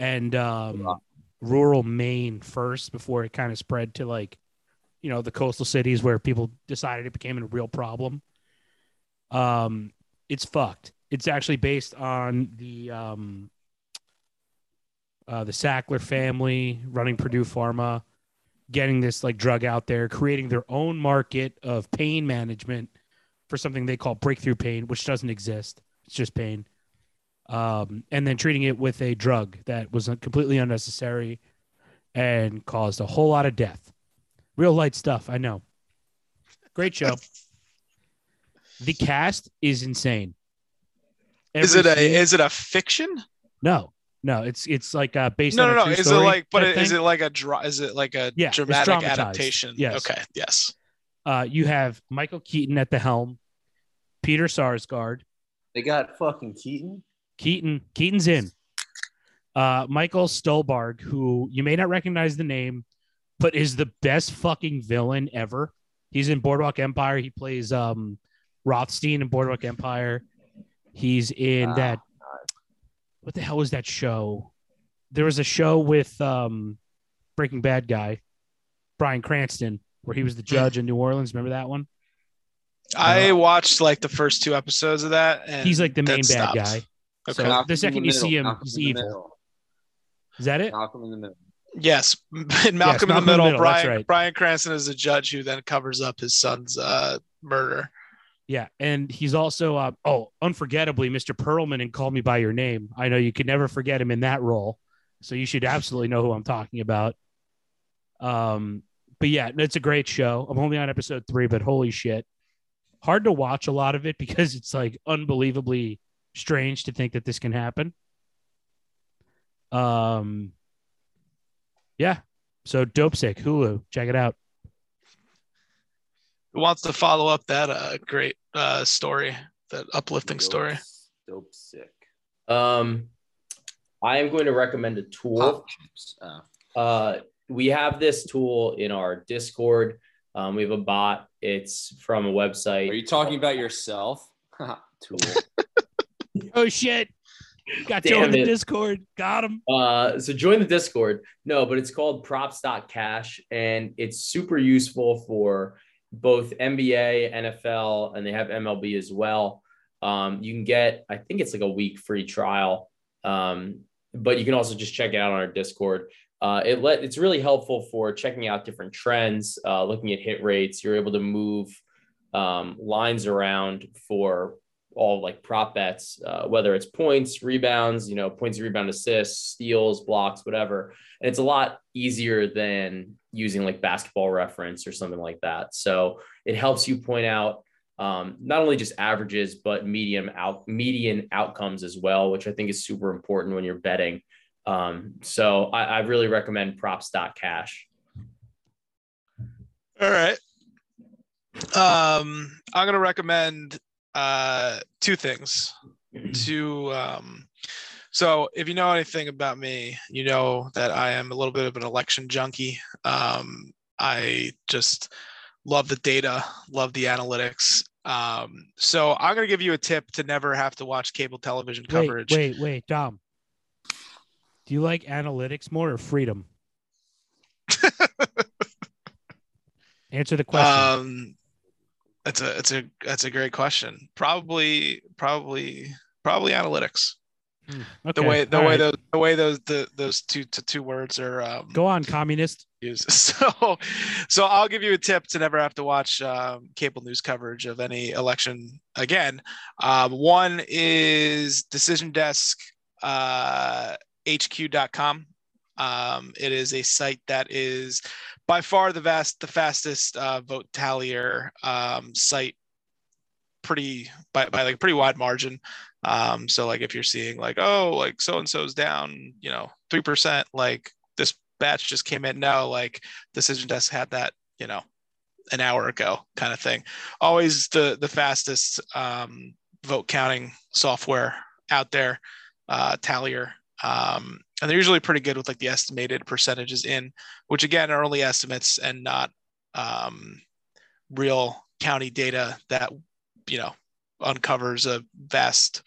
And um rural Maine first before it kind of spread to like, you know, the coastal cities where people decided it became a real problem. Um it's fucked. It's actually based on the um uh, the Sackler family running Purdue Pharma, getting this like drug out there, creating their own market of pain management for something they call breakthrough pain, which doesn't exist. It's just pain. Um, and then treating it with a drug that was completely unnecessary and caused a whole lot of death. Real light stuff, I know. Great show. The cast is insane.
Is it a
scene-
is it a fiction?
no, no, it's it's like uh, based
No,
on
no,
a
no.
true
Is it
story
like but
type
is it like a dra- is it like a
Yeah, it's
dramatic
dramatized.
adaptation?
Yes.
Okay, yes.
Uh, you have Michael Keaton at the helm, Peter Sarsgaard,
They got fucking Keaton.
Keaton. Keaton's in. Uh, Michael Stuhlbarg, who you may not recognize the name, but is the best fucking villain ever. He's in Boardwalk Empire. He plays um, Rothstein in Boardwalk Empire. He's in
Ah,
that. What the hell was that show? There was a show with um, Breaking Bad guy, Bryan Cranston, where he was the judge in New Orleans. Remember that one?
I watched like the first two episodes of that, and
He's like the main bad
stopped.
guy.
Okay.
So the
in
second you
middle,
see him,
Malcolm
he's evil.
middle.
Is that it?
Malcolm in the middle.
Yes, in Malcolm,
Malcolm
in the Middle.
Middle,
Brian
right.
Bryan Cranston is a judge who then covers up his son's uh, murder.
Yeah, and he's also uh, oh, unforgettably, Mr. Perlman in Call Me by Your Name. I know you could never forget him in that role, so you should absolutely know who I'm talking about. Um, but yeah, it's a great show. I'm only on episode three, but holy shit, hard to watch a lot of it because it's like unbelievably strange to think that this can happen. Um, yeah, so Dopesick Hulu, check it out.
Who wants to follow up that uh, great uh, story, that uplifting
Dope-
story?
Dopesick.
Um, I am going to recommend a tool.
Oh.
Uh, we have this tool in our Discord. Um, we have a bot. It's from a website.
Are you talking about yourself? Tool.
Oh shit! Got
Damn
Joe in the. Discord. Got him.
Uh, so join the Discord. No, but it's called props.cash and it's super useful for both NBA, NFL, and they have MLB as well. Um, you can get, I think it's like a week free trial. Um, but you can also just check it out on our Discord. Uh, it let it's really helpful for checking out different trends, uh, looking at hit rates. You're able to move um, lines around for all like prop bets, uh, whether it's points, rebounds, you know, points, rebound, assists, steals, blocks, whatever. And it's a lot easier than using like basketball reference or something like that. So it helps you point out um, not only just averages, but medium out median outcomes as well, which I think is super important when you're betting. Um, so I, I really recommend props.cash.
All right. Um, I'm gonna recommend uh two things. To um, so if you know anything about me, you know that I am a little bit of an election junkie. Um, I just love the data, love the analytics. Um, so I'm gonna give you a tip to never have to watch cable television
Wait,
coverage.
wait, wait, Dom. Do you like analytics more or freedom? Answer the question.
Um, that's a it's a that's a great question. Probably probably probably analytics.
Hmm,
The way the
all
way
right.
those the way those the those two to two words are um,
Go on, communist.
used. So so I'll give you a tip to never have to watch um, cable news coverage of any election again. Um, one is Decision Desk uh, HQ.com. Um, it is a site that is by far the vast the fastest uh, vote tallier um, site pretty by, by like a pretty wide margin. Um so like if you're seeing like oh like so and so's down you know three percent like this batch just came in no like decision desk had that you know an hour ago kind of thing. Always the the fastest um vote counting software out there uh tallier um and they're usually pretty good with like the estimated percentages in which again are only estimates and not um real county data that you know uncovers a vast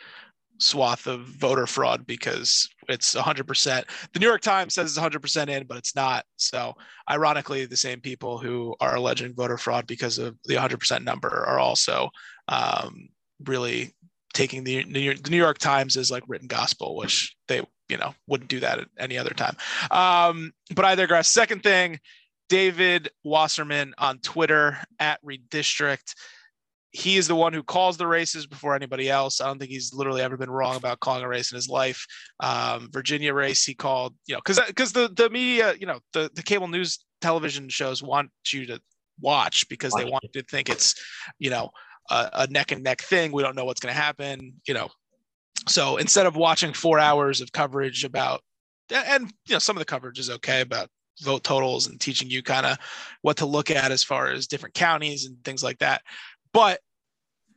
swath of voter fraud because it's 100%. The New York Times says it's 100% in, but it's not. So, ironically, the same people who are alleging voter fraud because of the 100% number are also um, really taking the New York, the New York Times as like written gospel, which they, you know, wouldn't do that at any other time. Um, but I digress. Second thing, David Wasserman on Twitter at Redistrict he is the one who calls the races before anybody else. I don't think he's literally ever been wrong about calling a race in his life. Um, Virginia race, he called, you know, because because the the media, you know, the the cable news television shows want you to watch because they want you to think it's, you know, a, a neck and neck thing. We don't know what's going to happen, you know. So instead of watching four hours of coverage about, and you know, some of the coverage is okay about vote totals and teaching you kind of what to look at as far as different counties and things like that. But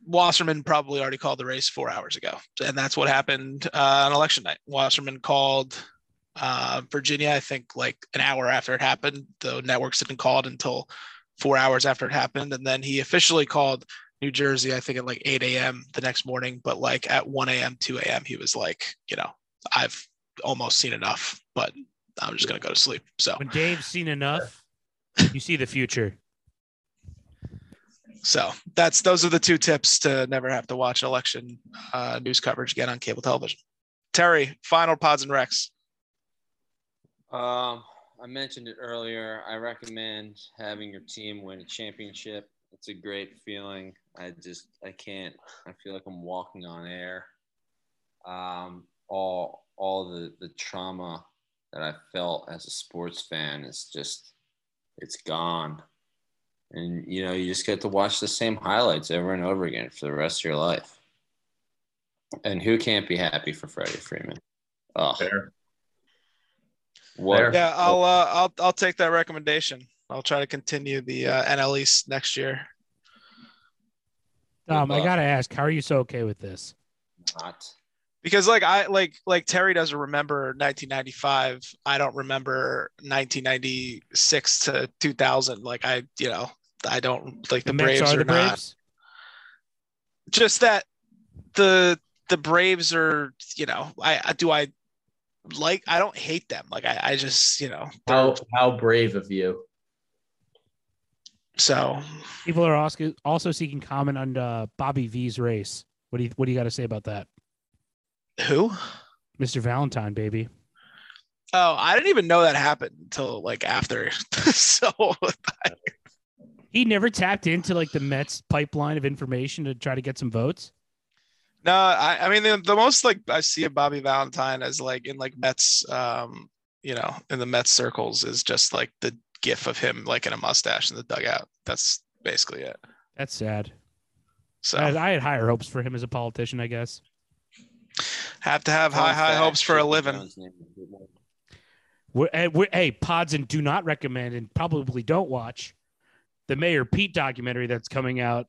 Wasserman probably already called the race four hours ago, and that's what happened uh, on election night. Wasserman called uh, Virginia, I think, like an hour after it happened. The networks didn't call it until four hours after it happened, and then he officially called New Jersey, I think, at like 8 a.m. the next morning. But like at 1 a.m., 2 a.m., he was like, you know, I've almost seen enough, but I'm just gonna go to sleep. So
When Dave's seen enough, you see the future.
So that's those are the two tips to never have to watch election uh, news coverage again on cable television. Terry, final pods and recs.
Um, I mentioned it earlier. I recommend having your team win a championship. It's a great feeling. I just I can't. I feel like I'm walking on air. Um, all all the the trauma that I felt as a sports fan is just it's gone. And you know, you just get to watch the same highlights over and over again for the rest of your life. And who can't be happy for Freddie Freeman? Oh,
Fair.
what
Yeah, I'll uh, I'll I'll take that recommendation. I'll try to continue the uh, NL East next year
Tom, I gotta ask, how are you so okay with this?
Not.
because like I like like Terry doesn't remember 1995. I don't remember 1996 to 2000. Like I, you know, I don't like the,
The,
Braves
are
are,
the
not.
Braves.
Just that the the Braves are, you know, I, I do I like I don't hate them. Like I, I just, you know,
How how brave of you.
So
People are also also seeking comment on uh, Bobby V's race. What do you What do you got to say about that,
who?
Mr. Valentine, baby?
Oh, I didn't even know that happened until like after. so
He never tapped into like the Mets pipeline of information to try to get some votes.
No, I, I mean the, the most like I see of Bobby Valentine as like in like Mets, um, you know, in the Mets circles is just like the gif of him like in a mustache in the dugout. That's basically it.
That's sad.
So
I, I had higher hopes for him as a politician, I guess.
have to have high high hopes for a living.
Jones named him good one.
We're, eh, we're, hey, pods and do not recommend and probably don't watch the Mayor Pete documentary that's coming out.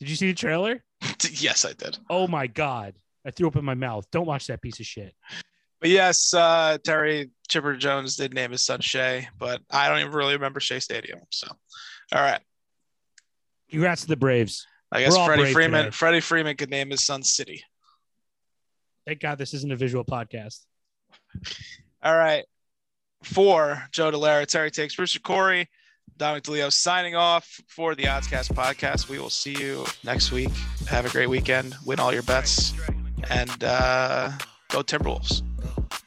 Did you see the trailer?
yes, I did.
Oh my god, I threw up in my mouth. Don't watch that piece of shit.
But yes, uh, Terry Chipper Jones did name his son Shea, but I don't even really remember Shea Stadium. So, all right,
Congrats to the Braves.
I guess Freddie Freeman.
today.
Freddie Freeman could name his son City.
Thank God this isn't a visual podcast.
All right. For Joe Delara, Terry Takes, Brewster Corey, Dominic DeLeo signing off for the Oddscast podcast. We will see you next week. Have a great weekend. Win all your bets and uh, go Timberwolves.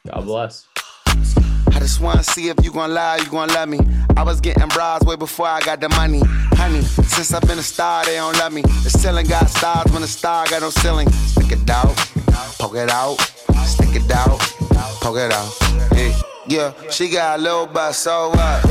God bless.
I just wanna see if you gon' lie, you gon' love me. I was getting bras way before I got the money. Honey, since I've been a star, they don't love me. The ceiling got stars when the star got no ceiling. Stick it out, poke it out, stick it out, poke it out. Hey, yeah, she got a little butt, so what?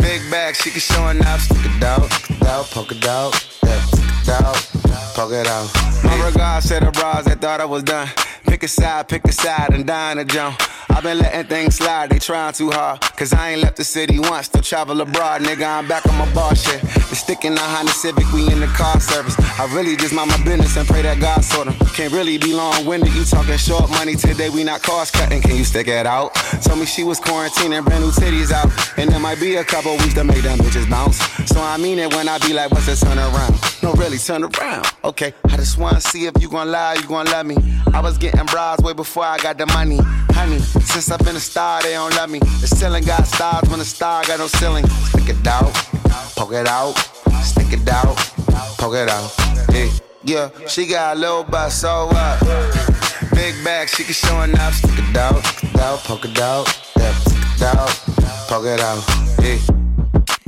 Big bag, she can showing up. Stick it out, stick it out, poke it out, yeah, stick it out, poke it out. My regards to the bras that thought I was done. Pick a side, pick a side, and dine a jump. I've been letting things slide, they trying too hard. Cause I ain't left the city once to travel abroad. Nigga, I'm back on my bar shit. The stick in the Honda Civic, we in the car service. I really just mind my business and pray that God sort 'em. Can't really be long winded, you talking short money today, we not cost cutting. Can you stick it out? Told me she was quarantining, brand new titties out. And there might be a couple weeks to make them bitches bounce. So I mean it when I be like, what's turn around? No, really, turn around. Okay, I just wanna see if you gon' lie, you gon' love me. I was getting bras way before I got the money. Honey, since I've been a star, they don't love me. The ceiling got stars when the star got no ceiling. Stick it out, poke it out, stick it out, poke it out. Hey, yeah, she got a little butt, so what? Big bag, she can showing up. Stick it out, stick it out, poke it out, yeah, stick it out, poke it out. Hey.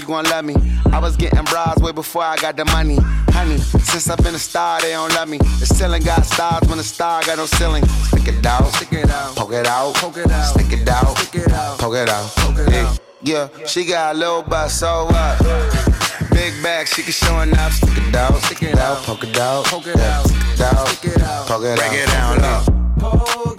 you gon' love me. I was getting bras way before I got the money. Honey, since I've been a star, they don't love me. The ceiling got stars when the star got no ceiling. Stick it out,
Stick it out.
poke it out,
Poke it out.
stick it out,
Stick it out.
poke it out.
Poke it out.
Yeah, she got a little butt, so what? Big bag, she can showing up. Stick it out,
Stick it out.
poke it out,
Poke it out.
stick it out,
Stick it out.
poke it
Break
out.
it down, look.